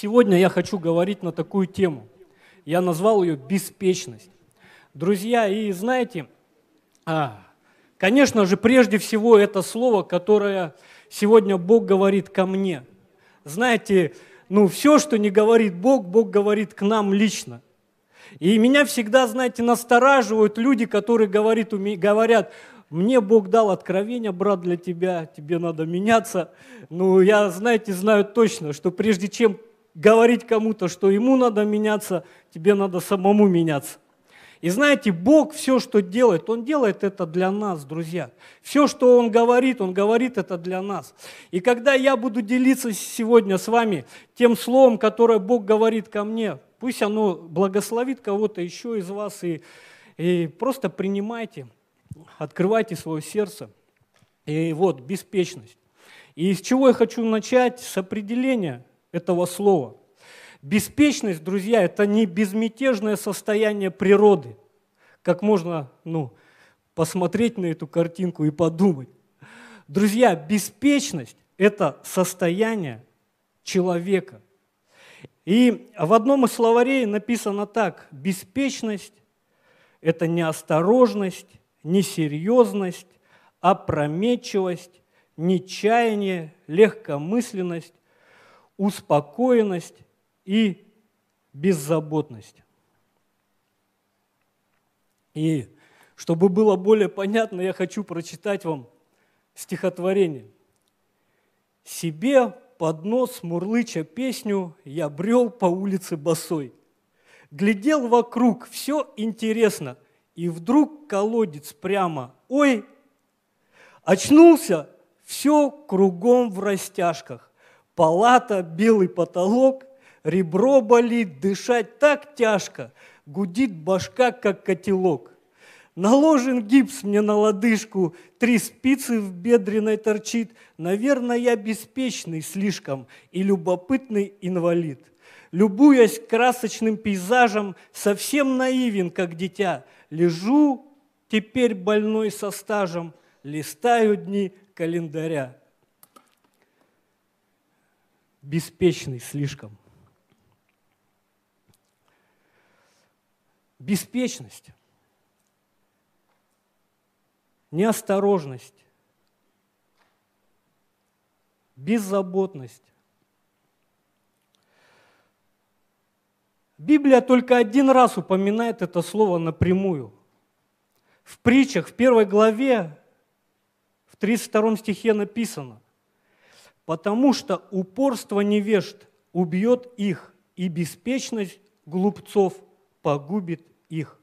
сегодня я хочу говорить на такую тему. Я назвал ее «беспечность». Друзья, и знаете, а, конечно же, прежде всего это слово, которое сегодня Бог говорит ко мне. Знаете, ну все, что не говорит Бог, Бог говорит к нам лично. И меня всегда, знаете, настораживают люди, которые говорят, говорят мне Бог дал откровение, брат, для тебя, тебе надо меняться. Ну, я, знаете, знаю точно, что прежде чем говорить кому-то, что ему надо меняться, тебе надо самому меняться. И знаете, Бог все, что делает, Он делает это для нас, друзья. Все, что Он говорит, Он говорит это для нас. И когда я буду делиться сегодня с вами тем словом, которое Бог говорит ко мне, пусть оно благословит кого-то еще из вас, и, и просто принимайте – открывайте свое сердце. И вот, беспечность. И с чего я хочу начать? С определения этого слова. Беспечность, друзья, это не безмятежное состояние природы, как можно ну, посмотреть на эту картинку и подумать. Друзья, беспечность – это состояние человека. И в одном из словарей написано так, беспечность – это неосторожность, несерьезность, опрометчивость, нечаяние, легкомысленность, успокоенность и беззаботность. И чтобы было более понятно, я хочу прочитать вам стихотворение. «Себе под нос мурлыча песню я брел по улице босой. Глядел вокруг, все интересно – и вдруг колодец прямо, ой, очнулся, все кругом в растяжках. Палата, белый потолок, ребро болит, дышать так тяжко, гудит башка, как котелок. Наложен гипс мне на лодыжку, три спицы в бедреной торчит. Наверное, я беспечный слишком и любопытный инвалид. Любуясь красочным пейзажем, совсем наивен, как дитя – Лежу теперь больной со стажем, листаю дни календаря. Беспечный слишком. Беспечность, неосторожность, беззаботность, Библия только один раз упоминает это слово напрямую. В притчах, в первой главе, в 32 стихе написано, «Потому что упорство невежд убьет их, и беспечность глупцов погубит их».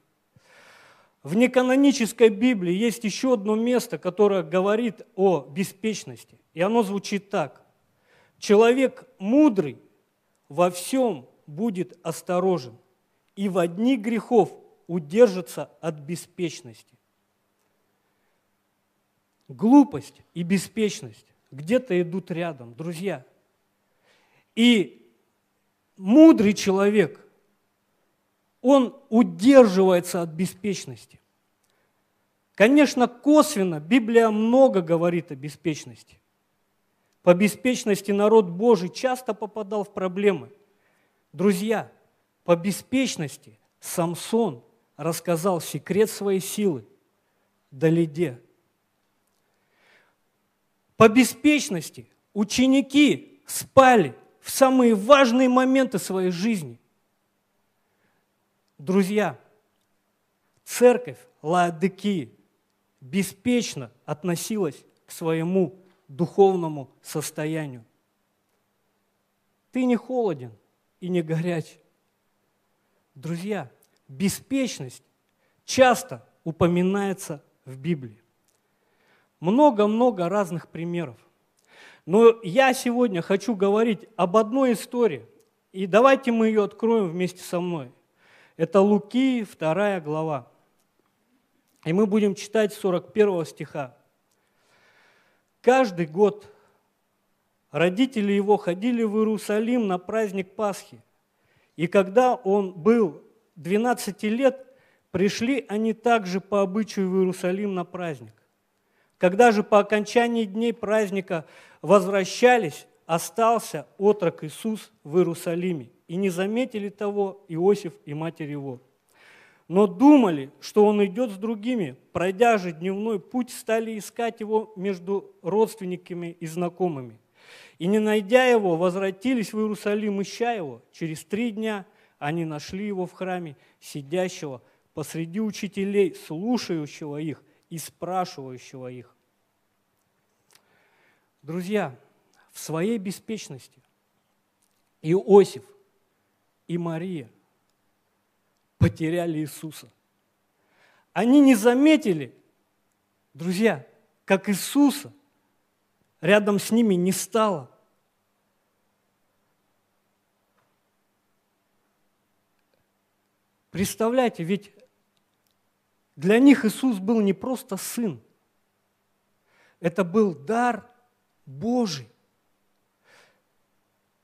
В неканонической Библии есть еще одно место, которое говорит о беспечности. И оно звучит так. Человек мудрый во всем будет осторожен и в одни грехов удержится от беспечности. Глупость и беспечность где-то идут рядом, друзья. И мудрый человек, он удерживается от беспечности. Конечно, косвенно Библия много говорит о беспечности. По беспечности народ Божий часто попадал в проблемы – Друзья, по беспечности Самсон рассказал секрет своей силы Далиде. По беспечности ученики спали в самые важные моменты своей жизни. Друзья, церковь Лаодикии беспечно относилась к своему духовному состоянию. Ты не холоден – и не горяч. Друзья, беспечность часто упоминается в Библии. Много-много разных примеров. Но я сегодня хочу говорить об одной истории. И давайте мы ее откроем вместе со мной. Это Луки, вторая глава. И мы будем читать 41 стиха. Каждый год Родители его ходили в Иерусалим на праздник Пасхи. И когда он был 12 лет, пришли они также по обычаю в Иерусалим на праздник. Когда же по окончании дней праздника возвращались, остался отрок Иисус в Иерусалиме, и не заметили того Иосиф и матерь его. Но думали, что он идет с другими. Пройдя же дневной путь, стали искать его между родственниками и знакомыми. И не найдя его, возвратились в Иерусалим, ища его. Через три дня они нашли его в храме, сидящего посреди учителей, слушающего их и спрашивающего их. Друзья, в своей беспечности Иосиф и Мария потеряли Иисуса. Они не заметили, друзья, как Иисуса рядом с ними не стало. Представляете, ведь для них Иисус был не просто сын, это был дар Божий.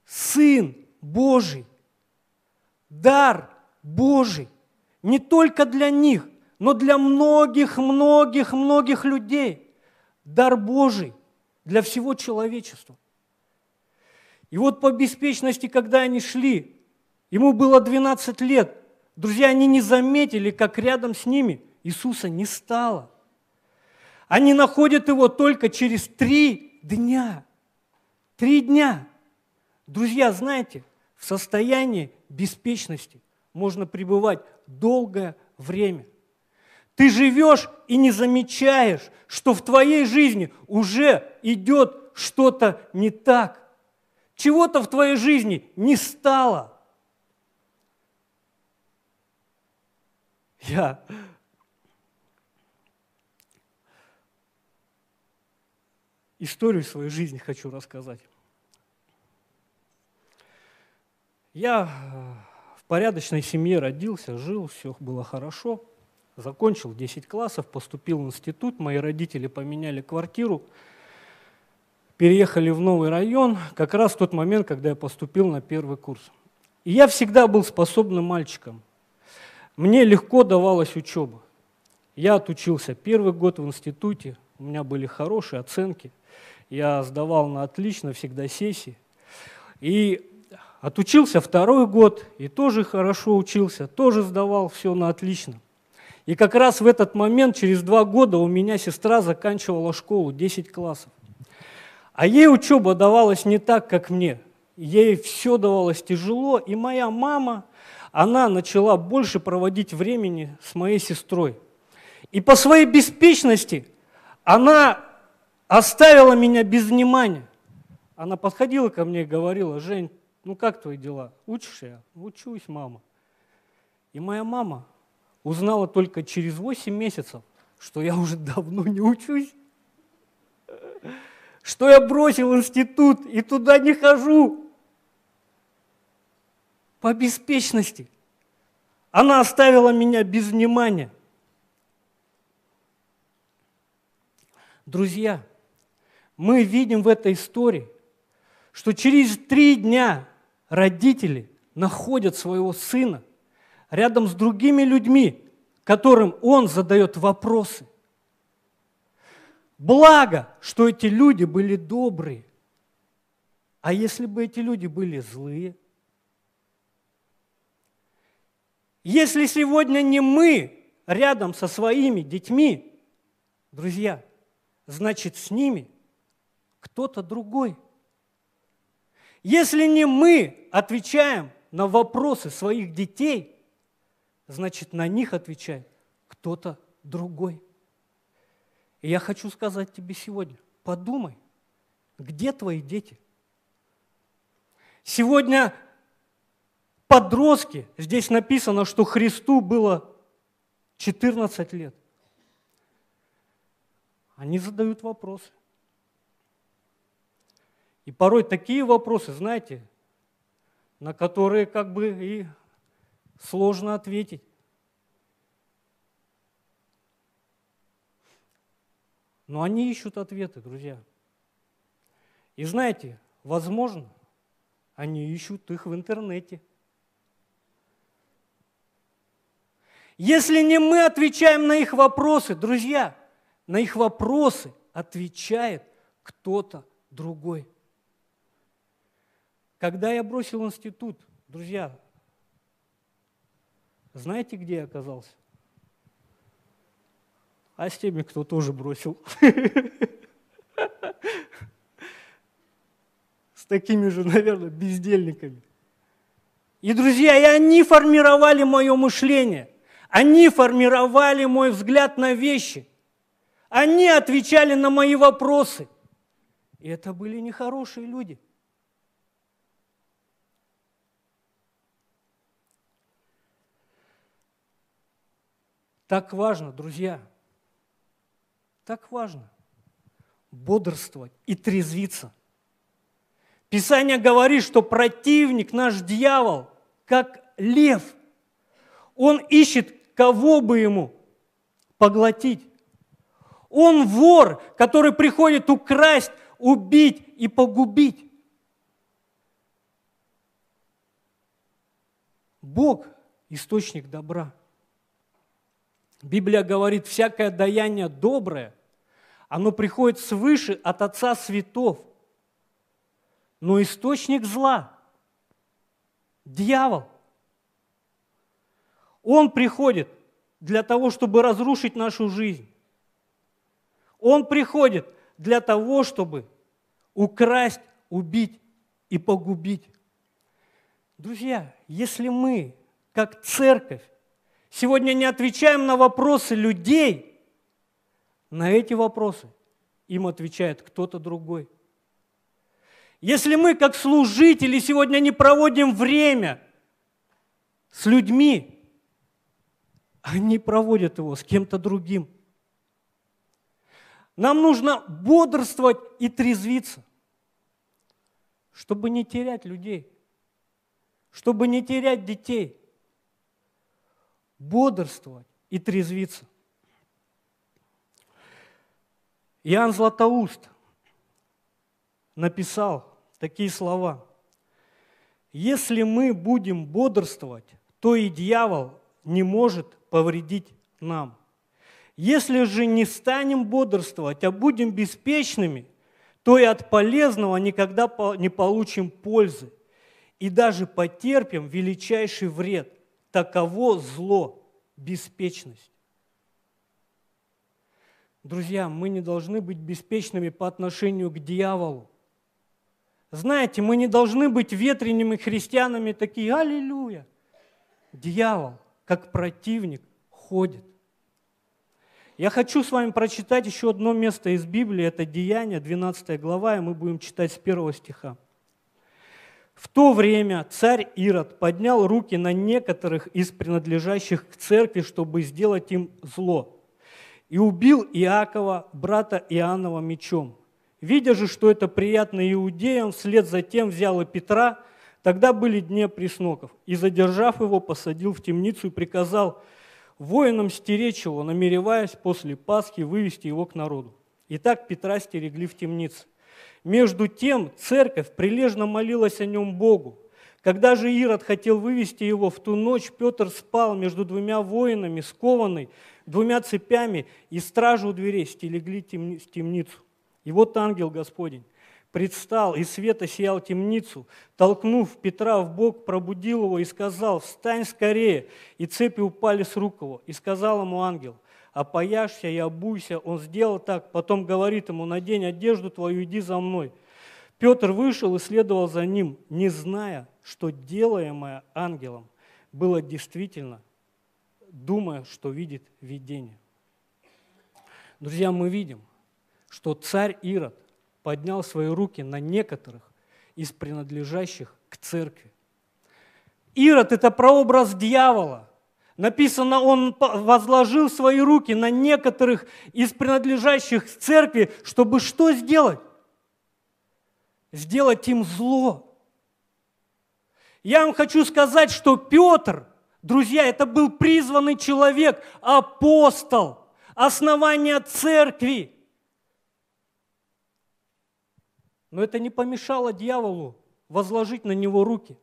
Сын Божий, дар Божий, не только для них, но для многих, многих, многих людей. Дар Божий для всего человечества. И вот по беспечности, когда они шли, ему было 12 лет, друзья, они не заметили, как рядом с ними Иисуса не стало. Они находят его только через три дня. Три дня. Друзья, знаете, в состоянии беспечности можно пребывать долгое время. Ты живешь и не замечаешь, что в твоей жизни уже идет что-то не так. Чего-то в твоей жизни не стало. Я историю своей жизни хочу рассказать. Я э, в порядочной семье родился, жил, все было хорошо. Закончил 10 классов, поступил в институт, мои родители поменяли квартиру, переехали в новый район, как раз в тот момент, когда я поступил на первый курс. И я всегда был способным мальчиком. Мне легко давалась учеба. Я отучился первый год в институте, у меня были хорошие оценки, я сдавал на отлично всегда сессии. И Отучился второй год и тоже хорошо учился, тоже сдавал все на отлично. И как раз в этот момент, через два года, у меня сестра заканчивала школу, 10 классов. А ей учеба давалась не так, как мне. Ей все давалось тяжело, и моя мама, она начала больше проводить времени с моей сестрой. И по своей беспечности она оставила меня без внимания. Она подходила ко мне и говорила, Жень, ну как твои дела? Учишься? я? Учусь, мама. И моя мама узнала только через 8 месяцев, что я уже давно не учусь, что я бросил институт и туда не хожу. По беспечности. Она оставила меня без внимания. Друзья, мы видим в этой истории, что через три дня родители находят своего сына рядом с другими людьми, которым он задает вопросы. Благо, что эти люди были добрые. А если бы эти люди были злые? Если сегодня не мы рядом со своими детьми, друзья, значит с ними кто-то другой – если не мы отвечаем на вопросы своих детей, значит, на них отвечает кто-то другой. И я хочу сказать тебе сегодня, подумай, где твои дети? Сегодня подростки, здесь написано, что Христу было 14 лет. Они задают вопросы. И порой такие вопросы, знаете, на которые как бы и сложно ответить. Но они ищут ответы, друзья. И знаете, возможно, они ищут их в интернете. Если не мы отвечаем на их вопросы, друзья, на их вопросы отвечает кто-то другой. Когда я бросил институт, друзья, знаете, где я оказался? А с теми, кто тоже бросил. С такими же, наверное, бездельниками. И, друзья, и они формировали мое мышление. Они формировали мой взгляд на вещи. Они отвечали на мои вопросы. И это были нехорошие люди. Так важно, друзья, так важно бодрствовать и трезвиться. Писание говорит, что противник, наш дьявол, как лев, он ищет, кого бы ему поглотить. Он вор, который приходит украсть, убить и погубить. Бог – источник добра – Библия говорит, всякое даяние доброе, оно приходит свыше от Отца Святов. Но источник зла – дьявол. Он приходит для того, чтобы разрушить нашу жизнь. Он приходит для того, чтобы украсть, убить и погубить. Друзья, если мы, как церковь, сегодня не отвечаем на вопросы людей, на эти вопросы им отвечает кто-то другой. Если мы, как служители, сегодня не проводим время с людьми, они проводят его с кем-то другим. Нам нужно бодрствовать и трезвиться, чтобы не терять людей, чтобы не терять детей – бодрствовать и трезвиться. Иоанн Златоуст написал такие слова. Если мы будем бодрствовать, то и дьявол не может повредить нам. Если же не станем бодрствовать, а будем беспечными, то и от полезного никогда не получим пользы и даже потерпим величайший вред – Таково зло, беспечность. Друзья, мы не должны быть беспечными по отношению к дьяволу. Знаете, мы не должны быть ветреными христианами, такие «Аллилуйя!» Дьявол, как противник, ходит. Я хочу с вами прочитать еще одно место из Библии, это Деяние, 12 глава, и мы будем читать с первого стиха. В то время царь Ирод поднял руки на некоторых из принадлежащих к церкви, чтобы сделать им зло, и убил Иакова, брата Иоаннова, мечом. Видя же, что это приятно иудеям, вслед за тем взял и Петра, тогда были дни пресноков, и, задержав его, посадил в темницу и приказал воинам стеречь его, намереваясь после Пасхи вывести его к народу. Итак, Петра стерегли в темнице. Между тем церковь прилежно молилась о нем Богу. Когда же Ирод хотел вывести его в ту ночь, Петр спал между двумя воинами, скованный двумя цепями, и стражу у дверей стелегли в темницу. И вот ангел Господень предстал, и света сиял темницу, толкнув Петра в бок, пробудил его и сказал, «Встань скорее!» И цепи упали с рук его. И сказал ему ангел, опояшься и обуйся. Он сделал так, потом говорит ему, надень одежду твою, иди за мной. Петр вышел и следовал за ним, не зная, что делаемое ангелом было действительно, думая, что видит видение. Друзья, мы видим, что царь Ирод поднял свои руки на некоторых из принадлежащих к церкви. Ирод – это прообраз дьявола – Написано, он возложил свои руки на некоторых из принадлежащих церкви, чтобы что сделать? Сделать им зло. Я вам хочу сказать, что Петр, друзья, это был призванный человек, апостол, основание церкви. Но это не помешало дьяволу возложить на него руки.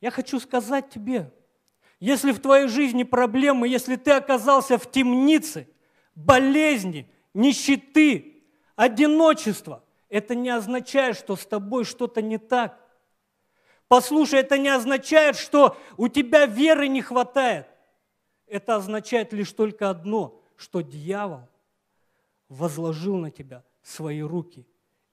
Я хочу сказать тебе, если в твоей жизни проблемы, если ты оказался в темнице, болезни, нищеты, одиночества, это не означает, что с тобой что-то не так. Послушай, это не означает, что у тебя веры не хватает. Это означает лишь только одно, что дьявол возложил на тебя свои руки,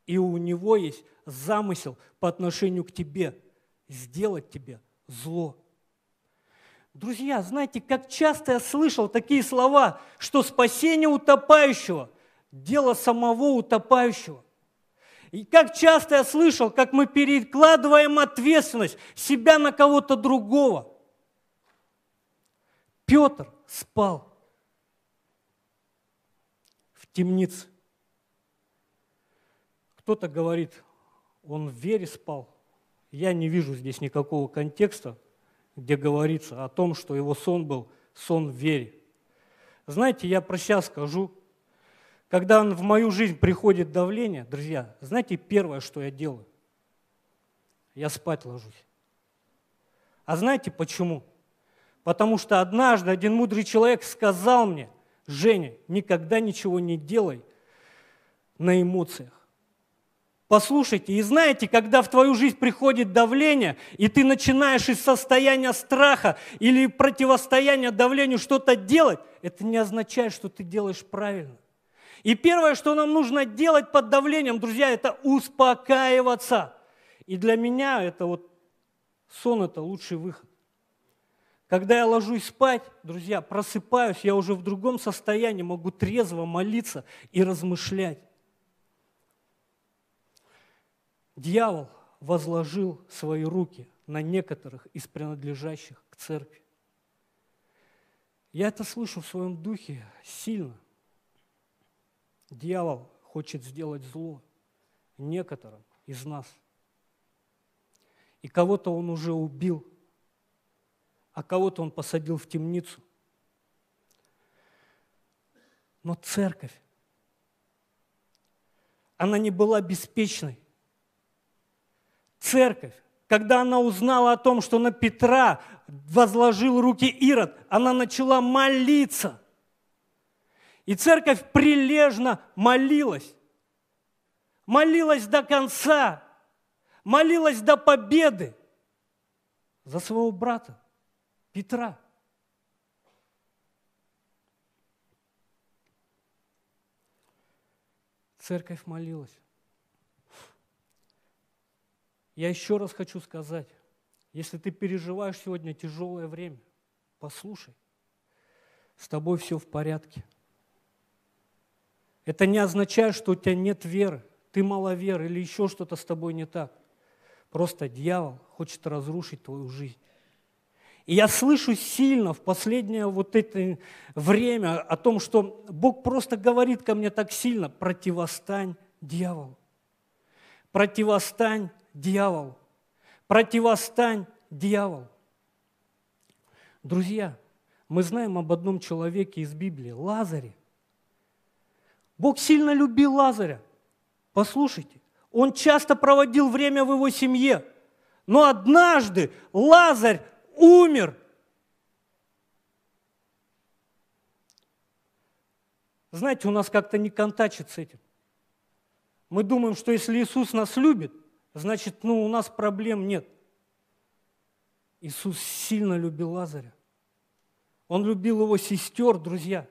и у него есть замысел по отношению к тебе сделать тебе зло. Друзья, знаете, как часто я слышал такие слова, что спасение утопающего – дело самого утопающего. И как часто я слышал, как мы перекладываем ответственность себя на кого-то другого. Петр спал в темнице. Кто-то говорит, он в вере спал. Я не вижу здесь никакого контекста, где говорится о том, что его сон был сон в вере. Знаете, я про себя скажу. Когда в мою жизнь приходит давление, друзья, знаете, первое, что я делаю? Я спать ложусь. А знаете почему? Потому что однажды один мудрый человек сказал мне, Женя, никогда ничего не делай на эмоциях. Послушайте, и знаете, когда в твою жизнь приходит давление, и ты начинаешь из состояния страха или противостояния давлению что-то делать, это не означает, что ты делаешь правильно. И первое, что нам нужно делать под давлением, друзья, это успокаиваться. И для меня это вот сон – это лучший выход. Когда я ложусь спать, друзья, просыпаюсь, я уже в другом состоянии могу трезво молиться и размышлять. Дьявол возложил свои руки на некоторых из принадлежащих к церкви. Я это слышу в своем духе сильно. Дьявол хочет сделать зло некоторым из нас. И кого-то он уже убил, а кого-то он посадил в темницу. Но церковь, она не была беспечной церковь, когда она узнала о том, что на Петра возложил руки Ирод, она начала молиться. И церковь прилежно молилась. Молилась до конца. Молилась до победы за своего брата Петра. Церковь молилась. Я еще раз хочу сказать, если ты переживаешь сегодня тяжелое время, послушай, с тобой все в порядке. Это не означает, что у тебя нет веры, ты маловер или еще что-то с тобой не так. Просто дьявол хочет разрушить твою жизнь. И я слышу сильно в последнее вот это время о том, что Бог просто говорит ко мне так сильно, противостань дьяволу. Противостань дьявол. Противостань дьявол. Друзья, мы знаем об одном человеке из Библии, Лазаре. Бог сильно любил Лазаря. Послушайте, он часто проводил время в его семье. Но однажды Лазарь умер. Знаете, у нас как-то не контачит с этим. Мы думаем, что если Иисус нас любит, значит, ну, у нас проблем нет. Иисус сильно любил Лазаря. Он любил его сестер, друзья.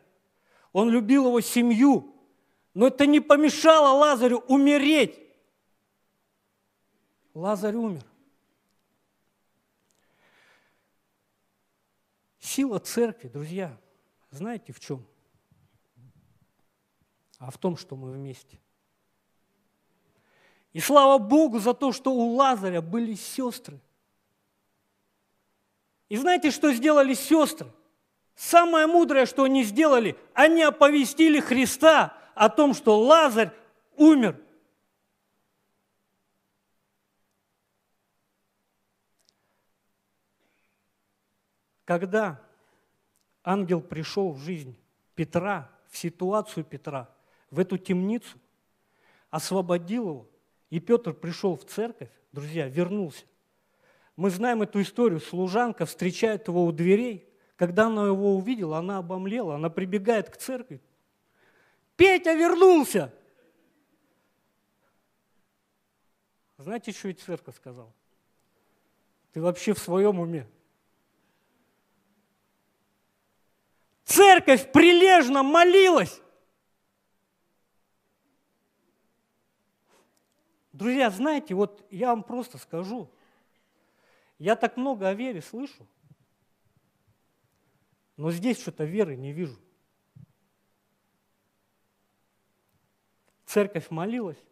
Он любил его семью. Но это не помешало Лазарю умереть. Лазарь умер. Сила церкви, друзья, знаете в чем? А в том, что мы вместе. И слава Богу за то, что у Лазаря были сестры. И знаете, что сделали сестры? Самое мудрое, что они сделали, они оповестили Христа о том, что Лазарь умер. Когда ангел пришел в жизнь Петра, в ситуацию Петра, в эту темницу, освободил его, и Петр пришел в церковь, друзья, вернулся. Мы знаем эту историю. Служанка встречает его у дверей. Когда она его увидела, она обомлела. Она прибегает к церкви. Петя вернулся! Знаете, что и церковь сказала? Ты вообще в своем уме? Церковь прилежно молилась. Друзья, знаете, вот я вам просто скажу, я так много о вере слышу, но здесь что-то веры не вижу. Церковь молилась,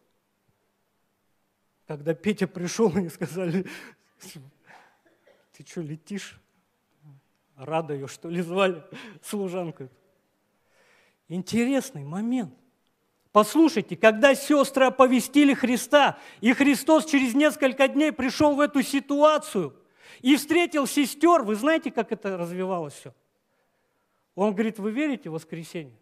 когда Петя пришел, они сказали, ты что, летишь? Рада ее, что ли, звали служанку. Интересный момент. Послушайте, когда сестры оповестили Христа, и Христос через несколько дней пришел в эту ситуацию и встретил сестер, вы знаете, как это развивалось все? Он говорит, вы верите в воскресенье?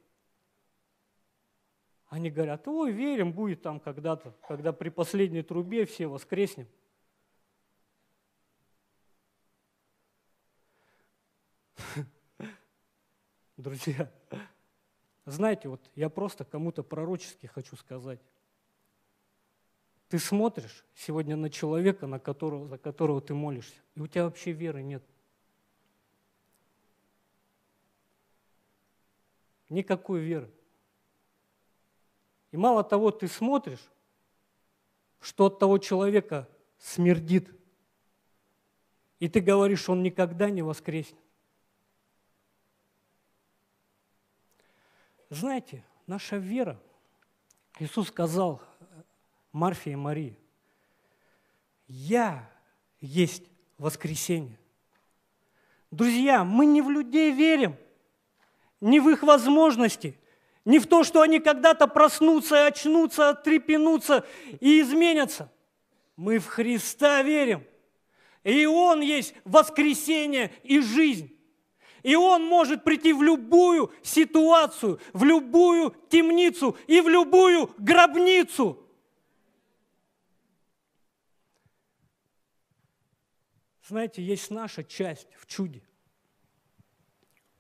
Они говорят, ой, верим, будет там когда-то, когда при последней трубе все воскреснем. Друзья, знаете, вот я просто кому-то пророчески хочу сказать. Ты смотришь сегодня на человека, на которого, за которого ты молишься, и у тебя вообще веры нет. Никакой веры. И мало того, ты смотришь, что от того человека смердит, и ты говоришь, он никогда не воскреснет. Знаете, наша вера, Иисус сказал Марфе и Марии, «Я есть воскресение». Друзья, мы не в людей верим, не в их возможности, не в то, что они когда-то проснутся, очнутся, отрепенутся и изменятся. Мы в Христа верим. И Он есть воскресение и жизнь. И он может прийти в любую ситуацию, в любую темницу и в любую гробницу. Знаете, есть наша часть в чуде.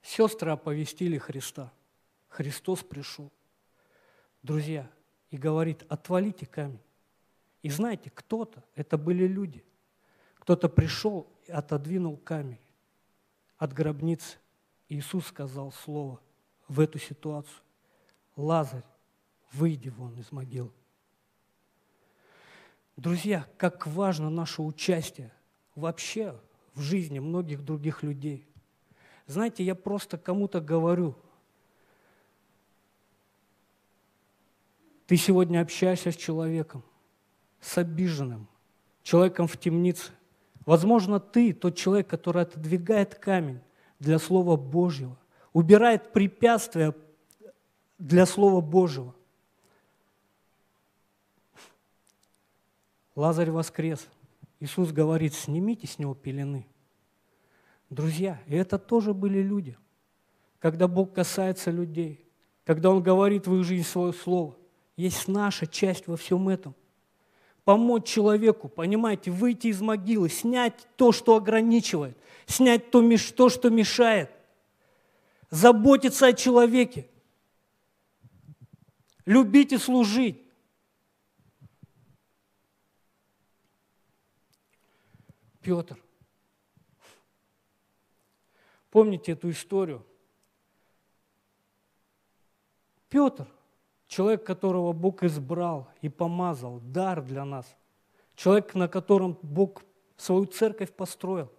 Сестры оповестили Христа. Христос пришел. Друзья, и говорит, отвалите камень. И знаете, кто-то, это были люди, кто-то пришел и отодвинул камень от гробницы, Иисус сказал слово в эту ситуацию. Лазарь, выйди вон из могилы. Друзья, как важно наше участие вообще в жизни многих других людей. Знаете, я просто кому-то говорю, ты сегодня общаешься с человеком, с обиженным, человеком в темнице, Возможно, ты тот человек, который отодвигает камень для Слова Божьего, убирает препятствия для Слова Божьего. Лазарь воскрес. Иисус говорит, снимите с него пелены. Друзья, и это тоже были люди. Когда Бог касается людей, когда Он говорит в их жизнь свое слово, есть наша часть во всем этом – помочь человеку, понимаете, выйти из могилы, снять то, что ограничивает, снять то, то что мешает, заботиться о человеке, любить и служить. Петр. Помните эту историю? Петр – человек, которого Бог избрал и помазал, дар для нас, человек, на котором Бог свою церковь построил,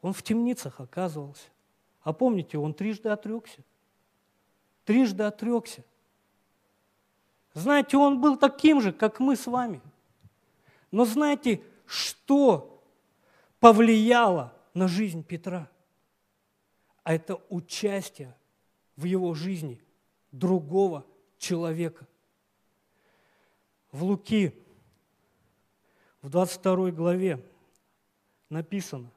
он в темницах оказывался. А помните, он трижды отрекся. Трижды отрекся. Знаете, он был таким же, как мы с вами. Но знаете, что повлияло на жизнь Петра? А это участие в его жизни другого человека. В Луки, в 22 главе написано,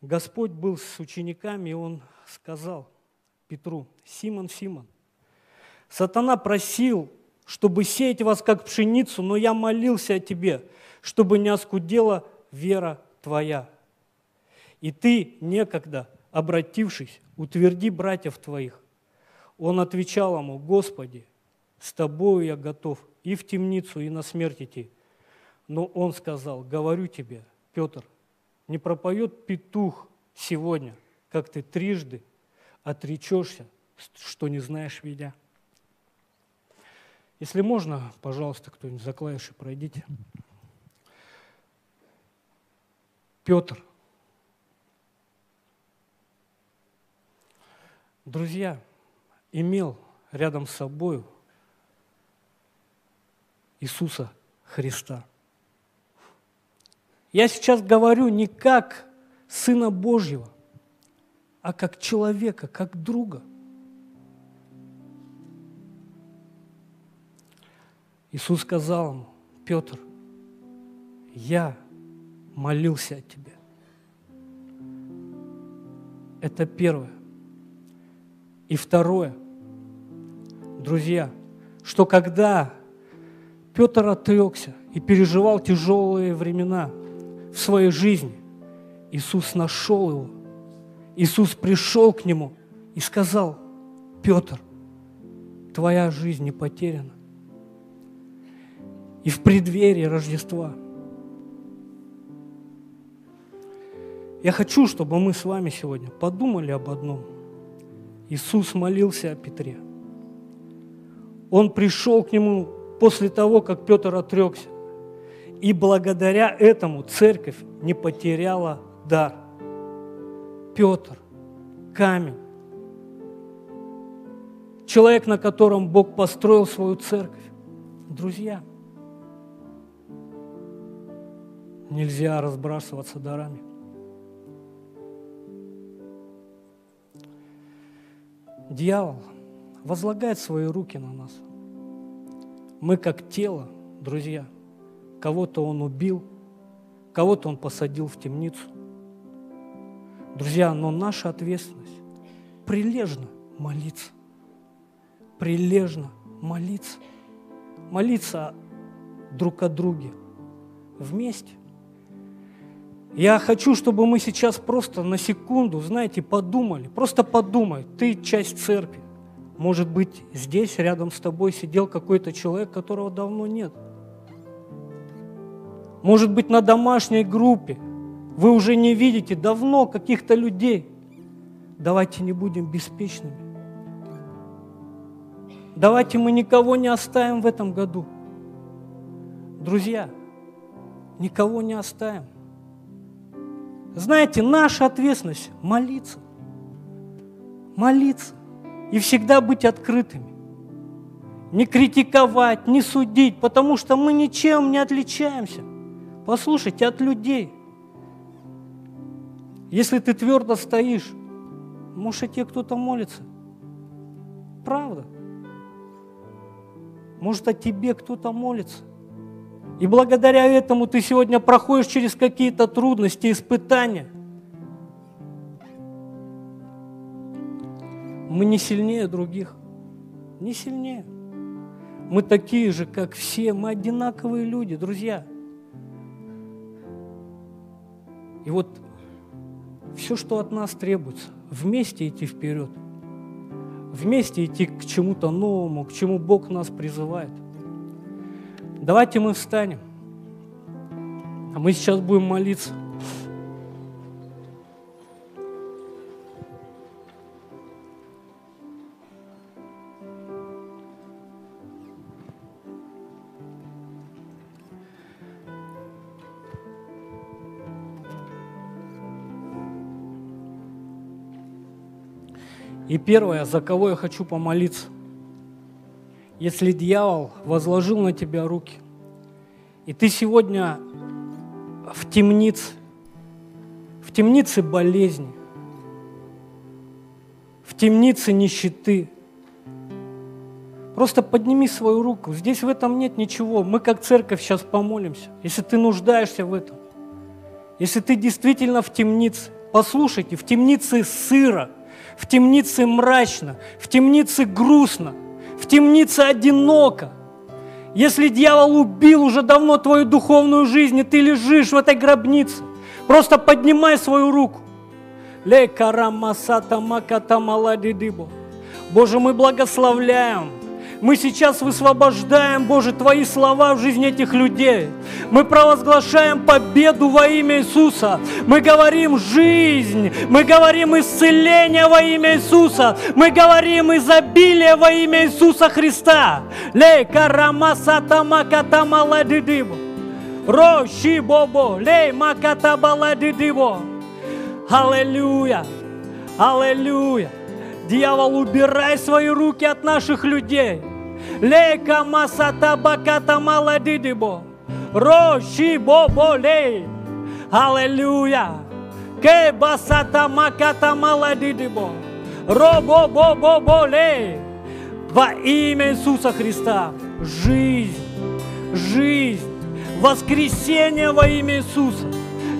Господь был с учениками, и Он сказал Петру, Симон, Симон, сатана просил, чтобы сеять вас как пшеницу, но я молился о тебе, чтобы не оскудела вера твоя. И ты, некогда обратившись, утверди братьев твоих. Он отвечал ему, Господи, с тобою я готов и в темницу, и на смерть идти. Но он сказал, говорю тебе, Петр, не пропоет петух сегодня, как ты трижды отречешься, что не знаешь меня. Если можно, пожалуйста, кто-нибудь за клавиши пройдите. Петр. Друзья, имел рядом с собой Иисуса Христа. Я сейчас говорю не как Сына Божьего, а как человека, как друга. Иисус сказал ему, Петр, я молился о тебе. Это первое. И второе, друзья, что когда Петр отрекся и переживал тяжелые времена в своей жизни, Иисус нашел его. Иисус пришел к нему и сказал, Петр, твоя жизнь не потеряна. И в преддверии Рождества – Я хочу, чтобы мы с вами сегодня подумали об одном. Иисус молился о Петре. Он пришел к нему после того, как Петр отрекся. И благодаря этому церковь не потеряла дар. Петр, камень, человек, на котором Бог построил свою церковь. Друзья, нельзя разбрасываться дарами. Дьявол возлагает свои руки на нас. Мы как тело, друзья, кого-то он убил, кого-то он посадил в темницу. Друзья, но наша ответственность прилежно молиться. Прилежно молиться. Молиться друг о друге вместе – я хочу, чтобы мы сейчас просто на секунду, знаете, подумали, просто подумай, ты часть церкви. Может быть, здесь рядом с тобой сидел какой-то человек, которого давно нет. Может быть, на домашней группе вы уже не видите давно каких-то людей. Давайте не будем беспечными. Давайте мы никого не оставим в этом году. Друзья, никого не оставим. Знаете, наша ответственность – молиться. Молиться. И всегда быть открытыми. Не критиковать, не судить, потому что мы ничем не отличаемся. Послушайте, от людей. Если ты твердо стоишь, может, и те кто-то молится. Правда. Может, о тебе кто-то молится. И благодаря этому ты сегодня проходишь через какие-то трудности, испытания. Мы не сильнее других. Не сильнее. Мы такие же, как все. Мы одинаковые люди, друзья. И вот все, что от нас требуется, вместе идти вперед, вместе идти к чему-то новому, к чему Бог нас призывает – Давайте мы встанем. А мы сейчас будем молиться. И первое, за кого я хочу помолиться, если дьявол возложил на тебя руки, и ты сегодня в темнице, в темнице болезни, в темнице нищеты, просто подними свою руку. Здесь в этом нет ничего. Мы как церковь сейчас помолимся. Если ты нуждаешься в этом, если ты действительно в темнице, послушайте, в темнице сыро, в темнице мрачно, в темнице грустно – в темнице одиноко. Если дьявол убил уже давно твою духовную жизнь, и ты лежишь в этой гробнице, просто поднимай свою руку. Боже, мы благословляем Мы сейчас высвобождаем, Боже, Твои слова в жизни этих людей. Мы провозглашаем победу во имя Иисуса. Мы говорим жизнь. Мы говорим исцеление во имя Иисуса. Мы говорим изобилие во имя Иисуса Христа. Лей карамасата маката маладидибо. Роши бобо. Лей маката баладидибо. Аллилуйя. Аллилуйя. Дьявол, убирай свои руки от наших людей. Лейка масата баката маладидибо. Роши бобо лей. Аллилуйя. Ке басата маката маладидибо. Робо бобо болей. Во имя Иисуса Христа. Жизнь. Жизнь. Воскресение во имя Иисуса.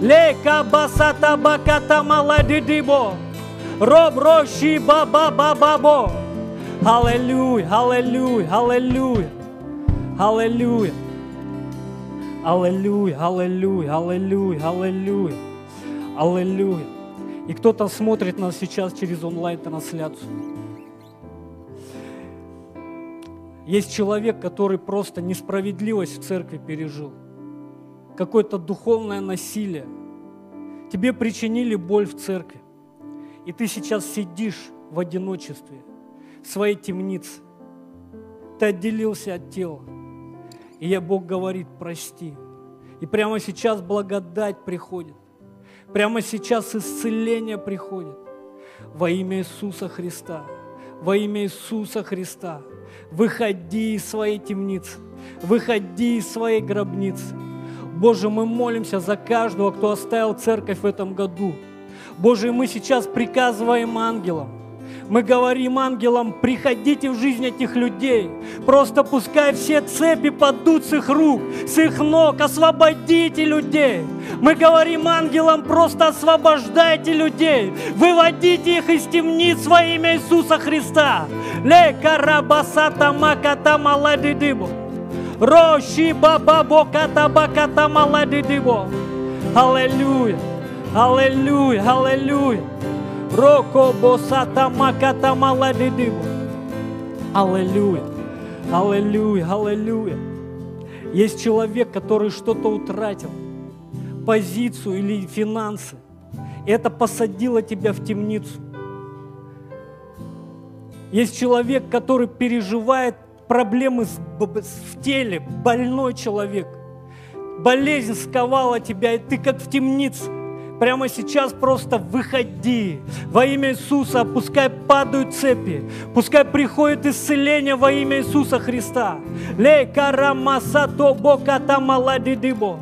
Лейка басата баката маладидибо. Роб роши баба баба бо. Аллилуйя, аллилуйя, аллилуйя. Аллилуйя. Аллилуйя, аллилуйя, аллилуйя, аллилуйя. Аллилуйя. И кто-то смотрит нас сейчас через онлайн-трансляцию. Есть человек, который просто несправедливость в церкви пережил. Какое-то духовное насилие. Тебе причинили боль в церкви. И ты сейчас сидишь в одиночестве, в своей темнице. Ты отделился от тела. И я, Бог говорит, прости. И прямо сейчас благодать приходит. Прямо сейчас исцеление приходит. Во имя Иисуса Христа. Во имя Иисуса Христа. Выходи из своей темницы. Выходи из своей гробницы. Боже, мы молимся за каждого, кто оставил церковь в этом году. Боже, мы сейчас приказываем ангелам, мы говорим ангелам, приходите в жизнь этих людей. Просто пускай все цепи падут с их рук, с их ног. Освободите людей. Мы говорим ангелам, просто освобождайте людей. Выводите их из темниц во имя Иисуса Христа. Ле карабасата маката маладидибо. Роши баба боката баката маладидибо. Аллилуйя. Аллилуйя, аллилуйя. Роко босата маката маладидиво. Аллилуйя, аллилуйя, аллилуйя. Есть человек, который что-то утратил, позицию или финансы. Это посадило тебя в темницу. Есть человек, который переживает проблемы в теле, больной человек. Болезнь сковала тебя, и ты как в темнице. Прямо сейчас просто выходи. Во имя Иисуса пускай падают цепи. Пускай приходит исцеление во имя Иисуса Христа. Лей карамасато боката маладидибо.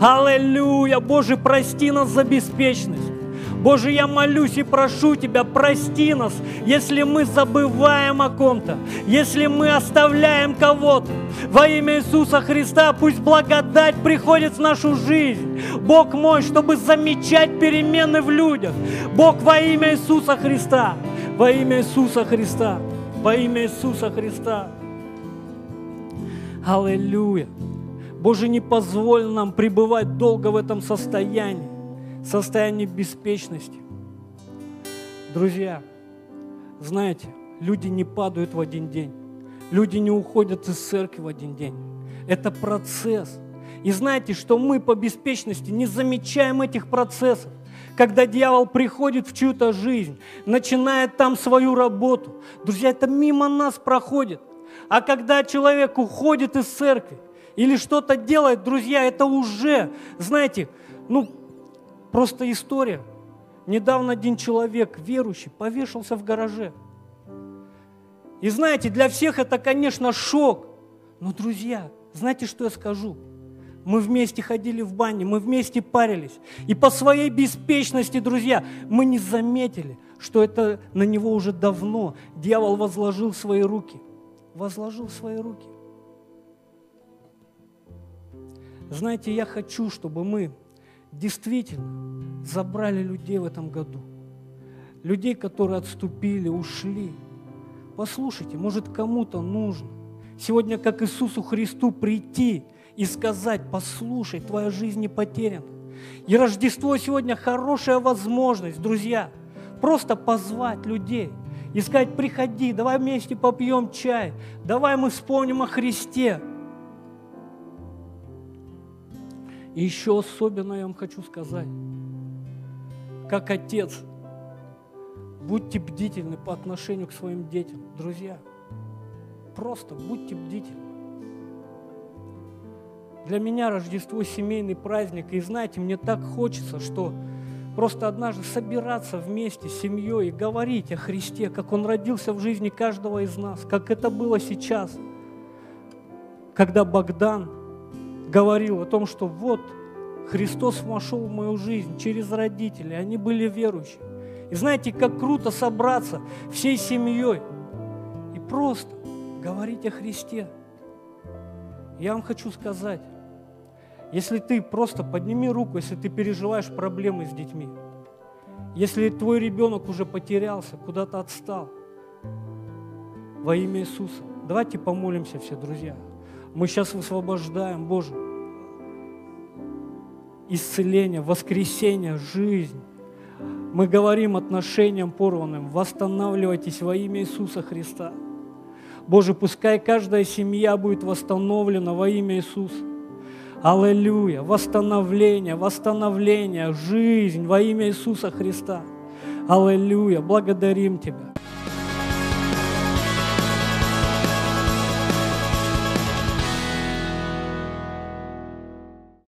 Аллилуйя. Боже, прости нас за беспечность. Боже, я молюсь и прошу Тебя, прости нас, если мы забываем о ком-то, если мы оставляем кого-то. Во имя Иисуса Христа пусть благодать приходит в нашу жизнь. Бог мой, чтобы замечать перемены в людях. Бог во имя Иисуса Христа, во имя Иисуса Христа, во имя Иисуса Христа. Аллилуйя. Боже, не позволь нам пребывать долго в этом состоянии состоянии беспечности. Друзья, знаете, люди не падают в один день. Люди не уходят из церкви в один день. Это процесс. И знаете, что мы по беспечности не замечаем этих процессов. Когда дьявол приходит в чью-то жизнь, начинает там свою работу. Друзья, это мимо нас проходит. А когда человек уходит из церкви или что-то делает, друзья, это уже, знаете, ну, Просто история. Недавно один человек, верующий, повешался в гараже. И знаете, для всех это, конечно, шок. Но, друзья, знаете, что я скажу? Мы вместе ходили в бане, мы вместе парились. И по своей беспечности, друзья, мы не заметили, что это на него уже давно дьявол возложил свои руки. Возложил свои руки. Знаете, я хочу, чтобы мы действительно забрали людей в этом году. Людей, которые отступили, ушли. Послушайте, может кому-то нужно сегодня, как Иисусу Христу, прийти и сказать, послушай, твоя жизнь не потеряна. И Рождество сегодня хорошая возможность, друзья, просто позвать людей и сказать, приходи, давай вместе попьем чай, давай мы вспомним о Христе. И еще особенно я вам хочу сказать, как отец, будьте бдительны по отношению к своим детям, друзья. Просто будьте бдительны. Для меня Рождество семейный праздник, и знаете, мне так хочется, что просто однажды собираться вместе с семьей и говорить о Христе, как Он родился в жизни каждого из нас, как это было сейчас, когда Богдан говорил о том, что вот Христос вошел в мою жизнь через родителей, они были верующие. И знаете, как круто собраться всей семьей и просто говорить о Христе. Я вам хочу сказать, если ты просто подними руку, если ты переживаешь проблемы с детьми, если твой ребенок уже потерялся, куда-то отстал, во имя Иисуса, давайте помолимся все, друзья. Мы сейчас высвобождаем, Боже, исцеление, воскресение, жизнь. Мы говорим отношениям порванным, восстанавливайтесь во имя Иисуса Христа. Боже, пускай каждая семья будет восстановлена во имя Иисуса. Аллилуйя! Восстановление, восстановление, жизнь во имя Иисуса Христа. Аллилуйя! Благодарим Тебя.